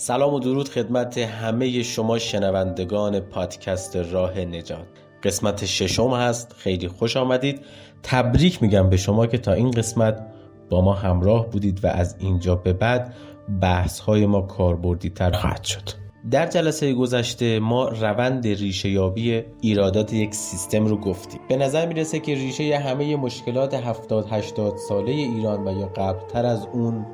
سلام و درود خدمت همه شما شنوندگان پادکست راه نجات. قسمت ششم هست خیلی خوش آمدید. تبریک میگم به شما که تا این قسمت با ما همراه بودید و از اینجا به بعد بحث های ما کاربردی تر خواهد شد. در جلسه گذشته ما روند ریشه یابی ایرادات یک سیستم رو گفتیم. به نظر می‌رسه که ریشه همه مشکلات 70 80 ساله ایران و یا قبلتر از اون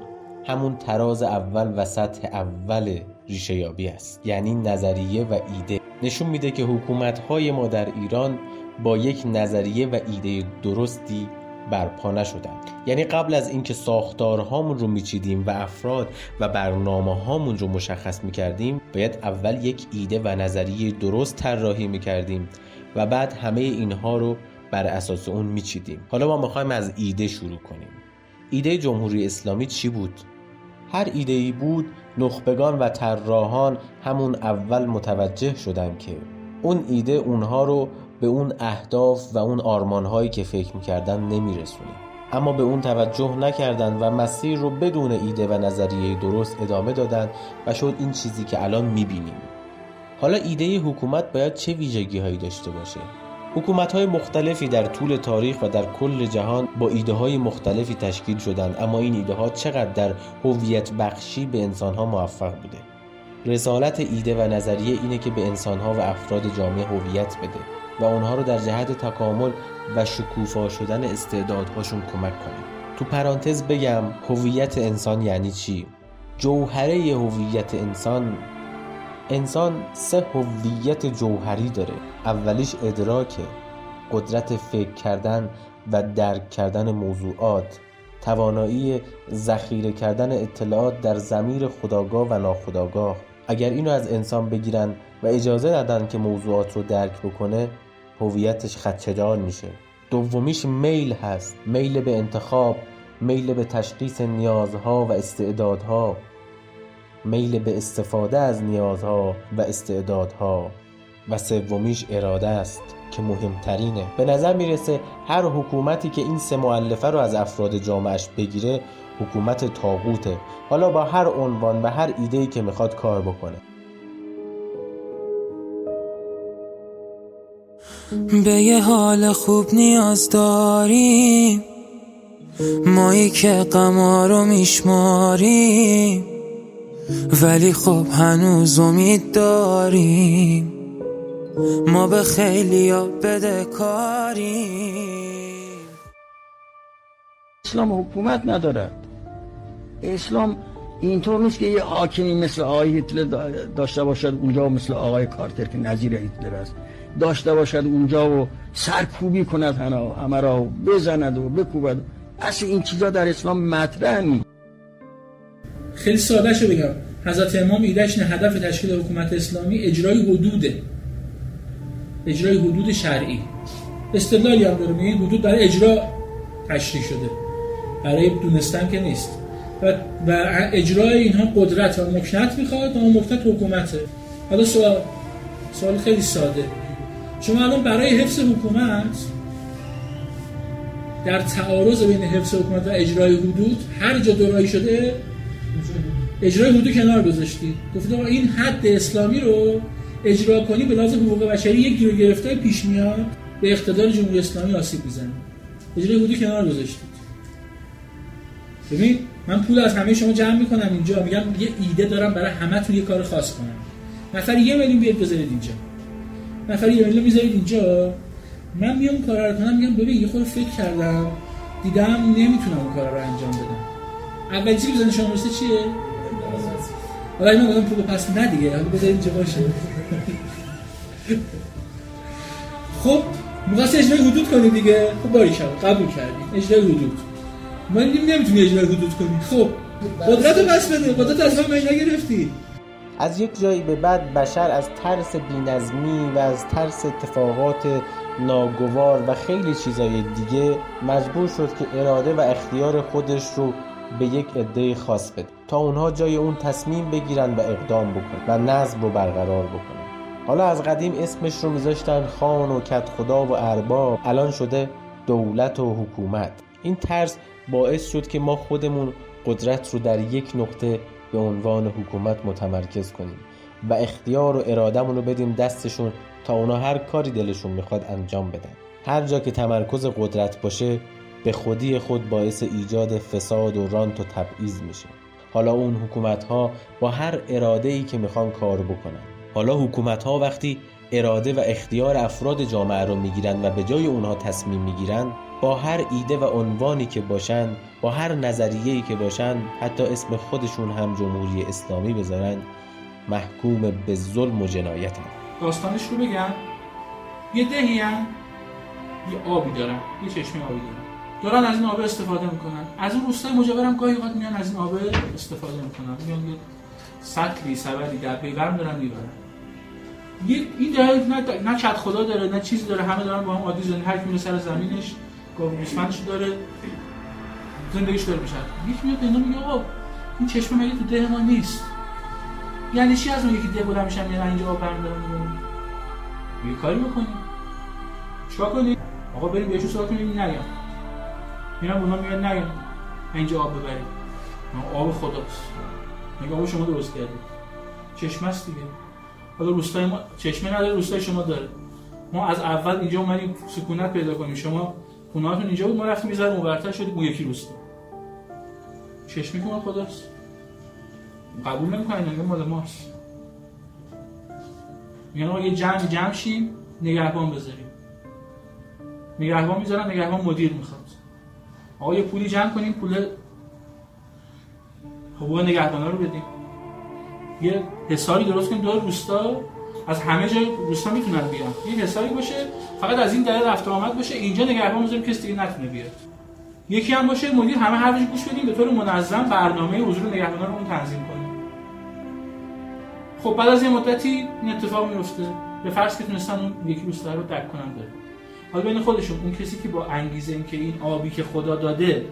همون تراز اول و سطح اول ریشه یابی است. یعنی نظریه و ایده. نشون میده که حکومت های ما در ایران با یک نظریه و ایده درستی برپا نشدن یعنی قبل از اینکه ساختارهامون رو میچیدیم و افراد و برنامه هامون رو مشخص می‌کردیم باید اول یک ایده و نظریه درست طراحی می‌کردیم و بعد همه اینها رو بر اساس اون میچیدیم. حالا ما می‌خوایم از ایده شروع کنیم. ایده جمهوری اسلامی چی بود؟ هر ایده ای بود نخبگان و طراحان همون اول متوجه شدن که اون ایده اونها رو به اون اهداف و اون آرمانهایی که فکر می‌کردن نمیرسونه. اما به اون توجه نکردن و مسیر رو بدون ایده و نظریه درست ادامه دادن و شد این چیزی که الان می‌بینیم. حالا ایده حکومت باید چه ویژگی هایی داشته باشه؟ حکومت های مختلفی در طول تاریخ و در کل جهان با ایده های مختلفی تشکیل شدند اما این ایده ها چقدر در هویت بخشی به انسان ها موفق بوده؟ رسالت ایده و نظریه اینه که به انسان ها و افراد جامعه هویت بده و اونها رو در جهت تکامل و شکوفا شدن استعدادهاشون کمک کنه. تو پرانتز بگم هویت انسان یعنی چی؟ جوهره هویت انسان انسان سه هویت جوهری داره. اولیش ادراکه قدرت فکر کردن و درک کردن موضوعات. توانایی ذخیره کردن اطلاعات در زمیر خداگاه و ناخداگاه. اگر اینو از انسان بگیرن و اجازه دادن که موضوعات رو درک بکنه هویتش خدشهدار میشه. دومیش میل هست. میل به انتخاب میل به تشخیص نیازها و استعدادها. میل به استفاده از نیازها و استعدادها و سومیش اراده است که مهمترینه. به نظر می‌رسه هر حکومتی که این سه معلفه رو از افراد جامعش بگیره حکومت تاغوته. حالا با هر عنوان و هر ایدهی که می‌خواد کار بکنه. به یه حال خوب نیاز داریم. مایی که قما رو میشماریم. ولی خب هنوز امید داریم. ما به خیلی ها بده کاریم. اسلام حکومت ندارد. اسلام اینطور نیست که یه حاکمی مثل آقای هیتلر داشته باشد اونجا مثل آقای کارتر که نظیر هیتلر است. داشته باشد اونجا و سرکوبی کند همه را بزند و بکوبد. اصل این چیزا در اسلام مطرح نیست. خیلی ساده شو بگم. حضرت امام ایدهش هدف تشکیل حکومت اسلامی اجرای حدوده. اجرای حدود شرعی. استدلالی هم داره. میگه حدود برای اجرا تشریح شده. برای دونستن که نیست. و, و اجرای اینها قدرت. و مکنت می‌خواد و مکنت حکومته. حالا سوال سوال خیلی ساده. شما الان برای حفظ حکومت در تعارض بین حفظ حکومت و اجرای حدود هر جا دورایی شده اجرای حدود کنار گذاشتی. گفتی این حد اسلامی رو اجرا کنی به لازم حقوق بشری یک گیر گرفته پیش میاد به اقتدار جمهوری اسلامی آسیب می‌زنه اجرای حدود کنار گذاشتید ببین من پول از همه شما جمع می‌کنم اینجا. میگم یه ایده دارم برای همتون یه کار خاص کنم. نفر یه میلیون بیاد بذارید اینجا. نفر یه میلیون می‌ذارید اینجا. من میام کار رو کنم میگم ببین یه خورده فکر کردم دیدم نمی‌تونم اون کار رو انجام بدم. اول چیزی بزنه شما چیه؟ حالا اینا بگم پول پس نه دیگه حالا بذار اینجا باشه. خب مقصد اجرای حدود کنی دیگه؟ خب باری شد قبول کردیم اجرای حدود. ما نمی‌تونی اجرای حدود کنی. خب قدرت رو بس بده. قدرت از من نگرفتی. از یک جایی به بعد بشر از ترس بینظمی و از ترس اتفاقات ناگوار و خیلی چیزای دیگه مجبور شد که اراده و اختیار خودش رو به یک عده خاص بده تا اونها جای اون تصمیم بگیرن و اقدام بکنن و نظم رو برقرار بکنن. حالا از قدیم اسمش رو میذاشتن خان و کت خدا و ارباب. الان شده دولت و حکومت. این ترس باعث شد که ما خودمون قدرت رو در یک نقطه به عنوان حکومت متمرکز کنیم و اختیار و ارادهمون رو بدیم دستشون تا اونا هر کاری دلشون می‌خواد انجام بدن. هر جا که تمرکز قدرت باشه به خودی خود باعث ایجاد فساد و رانت و تبعیض میشه. حالا اون حکومت ها با هر اراده ای که می‌خوان کار بکنن. حالا حکومت ها وقتی اراده و اختیار افراد جامعه رو می‌گیرن و به جای اونها تصمیم می‌گیرن با هر ایده و عنوانی که باشن با هر نظریه‌ای که باشن حتی اسم خودشون هم جمهوری اسلامی بذارن محکوم به ظلم و جنایت هم. داستانش رو بگم. یه دهی یه آبی دارن. یه چشمه آبی دارن. دارن از این آب استفاده می‌کنن. از اون روستای مجاور هم گاهی اوقات میان از این آب استفاده می‌کنن. میان یه سطلی سبدی در پیورم دارن می‌برن. این داره نه نه چت خدا داره نه چیزی داره. همه دارن با هم عادی زندگی هر میره سر زمینش گوسفندش داره زندگیش داره میشه یک میاد اینا میگه آقا این چشمه مگه تو ده ما نیست. یعنی چی از اون یکی ده بلند میشن میرن اینجا آب برمی دارن می‌برن؟ یه کاری بکنیم. چیکار کنیم؟ آقا بریم بهشون سوال کنیم نیام میرن اونا میگن نیام اینجا آب ببریم. آب خداست میگه آب شما درست کردید چشمه است دیگه. حالا روستای ما چشمه نداره روستای شما داره. ما از اول اینجا اومدیم سکونت پیدا کنیم. شما خونهاتون اینجا بود ما رفتیم ذره مبرتر شدیم اون یکی روستا. چشمی که خداست قبول نمی‌کنن میگن مال ماست. میگن آقا یه جمع جمع شیم نگهبان بذاریم. نگهبان می‌ذارن نگهبان مدیر می‌خواد. آقا یه پولی جمع کنیم پول حقوق نگهبانا رو بدیم. یه حسابی درست کنیم دور روستا از همه جای روستا می‌تونن بیان. یه حسابی باشه فقط از این دره رفت آمد باشه اینجا نگهبان بذاریم کسی دیگه نتونه بیاد. یکی هم باشه مدیر همه حرفش گوش بدیم به طور منظم برنامه حضور نگهبانا رو اون تنظیم کنیم. خب بعد از یه مدتی این اتفاق میفته به فرض که تونستن اون یکی روستا رو دک کنن بره. حالا بین خودشون اون کسی که با انگیزه این که این آبی که خدا داده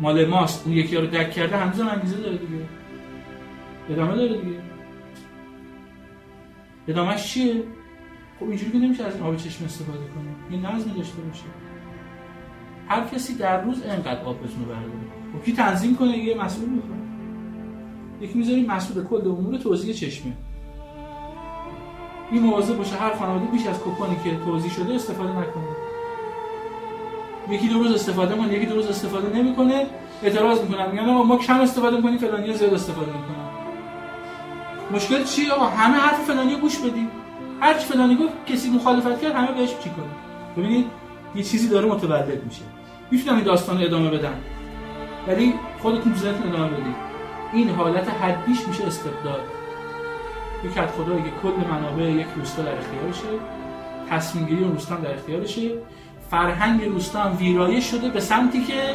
مال ماست اون یکی رو دک کرده هنوز انگیزه داره دیگه. ادامه داره دیگه. ادامهش چیه؟ خب اینجوری که نمیشه از این آب چشم استفاده کنه یه نظمی داشته باشه. هر کسی در روز انقدر آب بتونه برداره. خب کی تنظیم کنه؟ یه مسئول می‌خواد. یکی می‌ذاریم مسئول کل امور توزیع چشمه. این مواظب باشه هر خانواده بیش از کوپانی که توزیع شده استفاده نکنه. یکی دو روز استفاده کنه یکی دو روز استفاده نمی‌کنه. اعتراض می‌کنن میگن آقا ما کم استفاده می‌کنیم فلانی زیاد استفاده می‌کنن. مشکل چیه؟ آقا همه حرف فلانی گوش بدیم. هر چی فلانی گفت کسی مخالفت کرد همه بهش چی کنیم ببینید یه چیزی داره متولد میشه. می‌تونم این داستان رو ادامه بدم ولی خودتون ذهنتون ادامه بدید. این حالت حدیش میشه استبداد. یک خدایی که کل منابع یک روستا در اختیارشه تصمیم گیری روستا در اختیارشه فرهنگ روستا هم ویرایش شده به سمتی که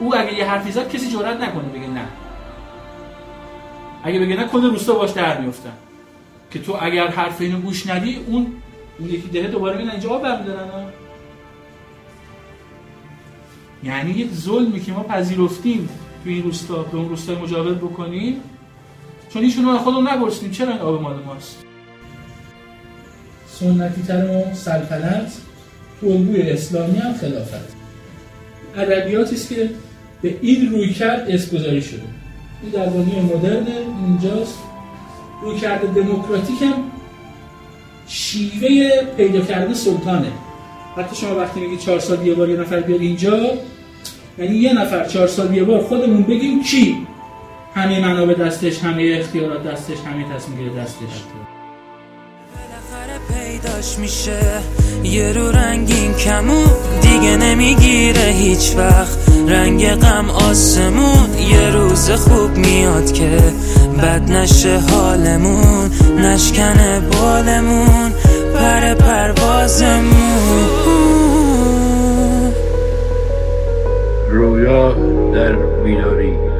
او اگه یه حرفی زد کسی جرئت نکنه بگه نه. اگه بگه نه کل روستا باش در میفتن که تو اگر حرف اینو گوش ندی اون اون یکی دهه دوباره میاد اینجا برمیدارن یعنی یک ظلمی که ما پذیرفتیم تو این روستا به اون روستای مجاور بکنیم. چون ایشون رو خودمون نگرسیم چرا این آب مال ماست. سنتی تر ما سلطنت تو الگوی اسلامی هم خلافت. ادبیاتی است که به این روی کرد اسمگذاری شده. این در دنیای مدرن اینجاست. روی کرده دموکراتیک هم شیوه پیدا کردن سلطانه. حتی شما وقتی میگی چهار سال یه بار یه نفر بیاد اینجا یعنی یه نفر چهار سال یه بار خودمون بگیم کی؟ همه منابع دستش همه اختیارات دستش همه تصمیم گیری دستش. پیداش میشه. یه رو رنگین کمون دیگه نمی‌گیره هیچ وقت. رنگ غم آسمون یه روز خوب میاد که بد نشه حالمون. نشکنه بالمون پر پروازمون. رویا در بیداری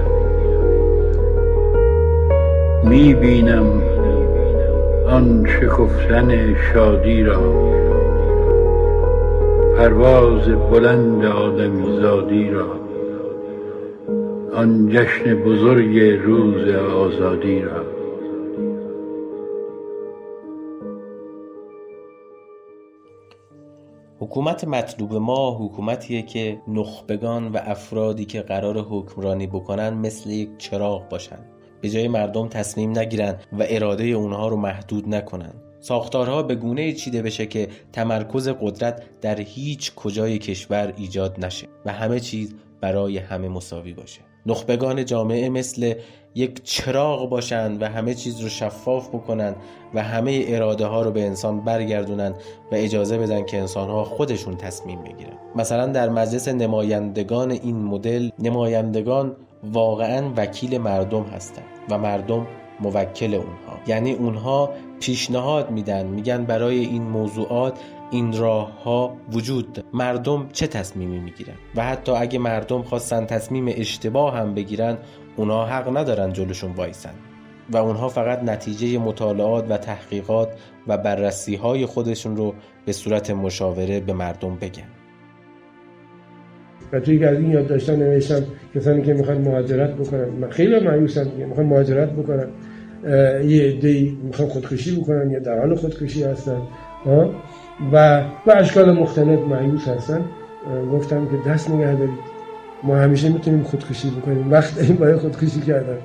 می‌بینم آن شکفتن شادی را. پرواز بلند آدمی زادی را. آن جشن بزرگ روز آزادی را. حکومت مطلوب ما حکومتیه که نخبگان و افرادی که قرار حکمرانی بکنن مثل یک چراغ باشن. به جای مردم تصمیم نگیرن و اراده اونها رو محدود نکنن. ساختارها به گونه چیده بشه که تمرکز قدرت در هیچ کجای کشور ایجاد نشه و همه چیز برای همه مساوی باشه. نخبگان جامعه مثل یک چراغ باشند و همه چیز رو شفاف بکنن و همه اراده ها رو به انسان برگردونن و اجازه بدن که انسان ها خودشون تصمیم بگیرن. مثلا در مجلس نمایندگان این مدل نمایندگان واقعا وکیل مردم هستند و مردم موکل اونها. یعنی اونها پیشنهاد میدن میگن برای این موضوعات این راه ها وجود مردم چه تصمیمی می‌گیرن؟ و حتی اگه مردم خواستن تصمیم اشتباه هم بگیرن اونا حق ندارن جلوشون وایسن. و اونها فقط نتیجه مطالعات و تحقیقات و بررسی های خودشون رو به صورت مشاوره به مردم بگن. و توی از این یاد داشتن نوشتم کسانی که می‌خوان مهاجرت بکنن. من خیلی مایوسم دیگه می‌خوان مهاجرت بکنن. یه عده‌ای می‌خوان خودکشی بکنن یا در حال خودکشی هستن. و به اشکال مختلف مایوس هستن. گفتم که دست نگه دارید. ما همیشه می‌تونیم خودکشی بکنیم. وقت داریم برای خودکشی کردن.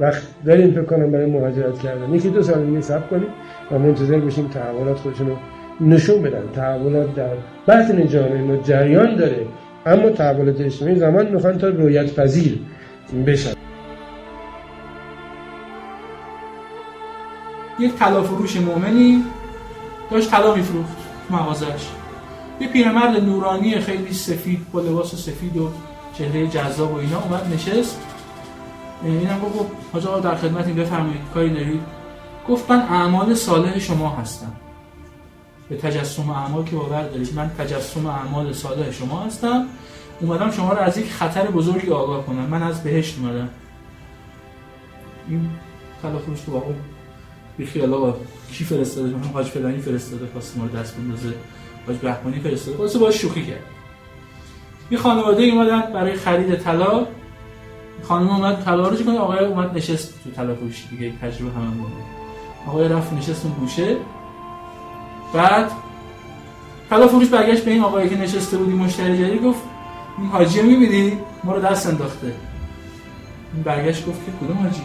وقت داریم فکر کنم برای مهاجرت کردن. یکی دو سال دیگه صبر کنیم و منتظر بشیم تحولات خودشون رو نشون بدن. تحولات در بطن جامعه ما جریان داره. اما تحولات اجتماعی زمان می‌خوان تا رویت پذیر بشن. یک طلا فروش مؤمنی داشت طلا میفروخت مغازش. یه پیرمرد نورانی خیلی سفید با لباس سفید و چهره جذاب و اینا اومد نشست. اینم گفت حاج در خدمتی بفرمایید کاری دارید؟ گفت من اعمال صالح شما هستم. به تجسم اعمال که باور دارید. من تجسم اعمال صالح شما هستم. اومدم شما رو از یک خطر بزرگی آگاه کنم. من از بهشت اومدم. این فروش تو واقعا بی خیالا کی فرستاده؟ من حاج فلانی فرستاده خواست ما دست بندازه. حاج بهمانی فرستاده. خلاص باش شوخی کرد. یه خانواده اومدن برای خرید طلا. خانم اومد طلا رو کنه؟ آقای اومد نشست تو طلا فروشی دیگه تجربه همه بود. آقای رفت نشست اون گوشه بعد طلا فروش برگشت به این آقایی که نشسته بودی مشتری جدید گفت این حاجی می‌بینی؟ ما رو دست انداخته. این برگشت گفت که کدوم حاجی؟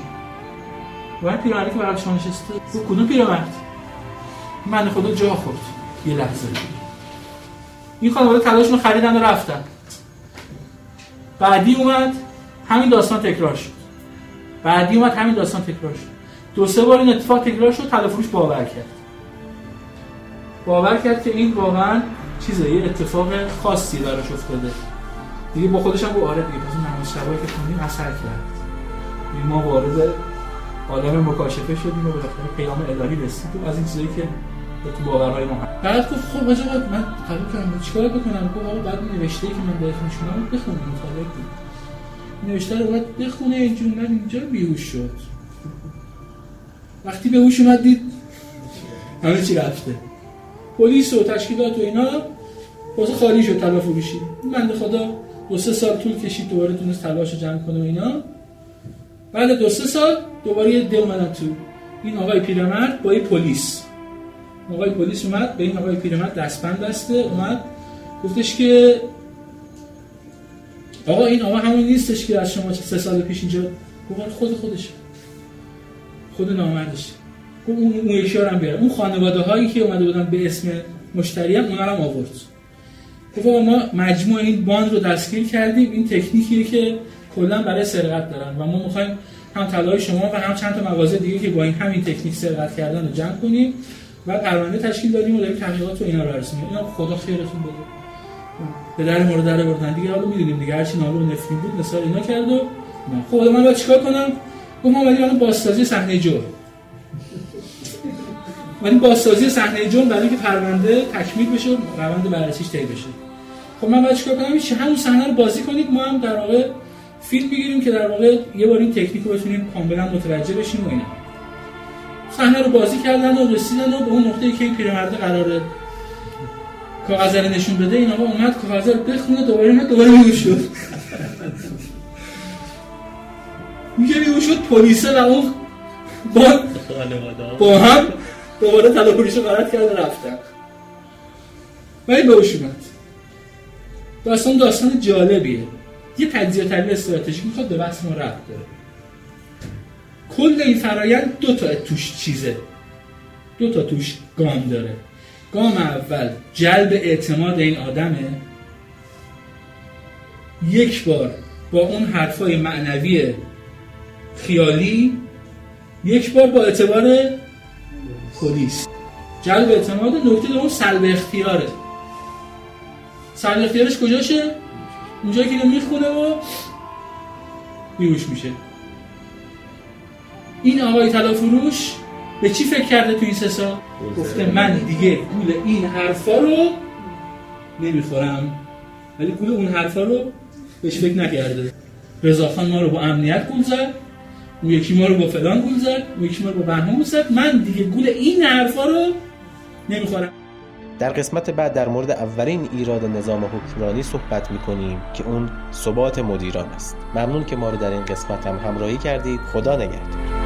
و پیرمردی که برای شما نشسته گفت کدوم پیرمرد؟ من خدا جا خورد. یه لحظه. این خانواده طلاشون رو خریدن و رفتن. بعدی اومد همین داستان تکرار شد. بعدی اومد همین داستان تکرار شد. دو سه بار این اتفاق تکرار شد تلفروش باور کرد. باور کرد که این واقعا چیزه یه اتفاق خاصی براش افتاده. دیگه با خودش هم آره دیگه پس نماز شبایی که خوندیم اثر کرد. ما وارد عالم مکاشفه شدیم و بالاخره پیام الهی رسید از این چیزایی که تو باورهای ما بعد گفت خب آقا من قبول کردم چیکار بکنم؟ گفت آقا بعد نوشته که من بهتون شونم بخونید مطالعه کنید نوشته رو باید بخونه اینجور من اینجا بیهوش شد. وقتی به هوش اومد دید همه چی رفته. پلیس و تشکیلات و اینا واسه خالی شد طلا فروشی من خدا دو سه سال طول کشید دوباره تونست تلاش جمع کنه و اینا. بعد دو سه سال دوباره یه ده اومدن تو. این آقای پیرمرد با این پلیس. آقای پلیس اومد به این آقای پیرمرد دستبند بسته اومد. گفتش که آقا این آقا همون نیستش که از شما سه سال پیش اینجا. گفت خود خودش خود نامردش اون اون یکی هم بیاره اون خانواده هایی که اومده بودن به اسم مشتری هم اونا هم آورد. گفت ما مجموع این باند رو دستگیر کردیم. این تکنیکیه که کلا برای سرقت دارن و ما می‌خوایم هم طلای شما و هم چند تا مغازه دیگه که با این همین تکنیک سرقت کردن رو جمع کنیم و پرونده تشکیل دادیم و داریم تحقیقات و اینا رو رسونیم اینا خدا خیرتون بده. به در مورد در بردن دیگه حالا می‌دونیم دیگه هرچی نالو نفرین بود مثال اینا کرد و خب من باید چیکار کنم؟ گفت ما اومدیم بازسازی صحنه جرم. ولی بازسازی صحنه جرم برای اینکه پرونده تکمیل بشه و روند بررسیش طی بشه. خب من باید چیکار کنم؟ چه همون صحنه رو بازی کنید. ما هم در واقع فیلم بگیریم که در واقع یه بار این تکنیک رو بتونیم کاملا متوجه بشیم و اینا. صحنه رو بازی کردن و رسیدن و به اون نقطه‌ای که این پیرمرد قراره کاغذ رو نشون بده این آقا اومد کاغذ رو بخونه دوباره اومد دوباره میگوش شد. میگه میگوش شد پلیسه و اون با, با هم دوباره تلاپوریش رو غلط کرده رفتن ولی به اوش اومد. داستان داستان جالبیه. یه تجزیه تحلیل استراتژیک می‌خواد به بحث ما رفت داره. کل این فرایند دو تا توش چیزه. دو تا توش گام داره. گام اول جلب اعتماد این آدمه. یک بار با اون حرفای معنوی خیالی یک بار با اعتبار پلیس. جلب اعتماد نکته دوم سلب اختیاره. سلب اختیارش کجاشه؟ اونجایی که می‌خونه و بیوش میشه. این آقای تلافروش به چی فکر کرده تو این سه سال؟ گفته من دیگه گول این حرفا رو نمی‌خورم. ولی گول اون حرفا رو بهش فکر نکرده. رضاخان ما رو با امنیت گول زد اون یکی ما رو با فلان گول زد اون یکی ما رو با بهمان زد. من دیگه گول این حرفا رو نمی‌خورم. در قسمت بعد در مورد اولین ایراد نظام حکمرانی صحبت می‌کنیم که اون ثبات مدیران است. ممنون که ما رو در این قسمت هم همراهی کردید. خدا نگهدار.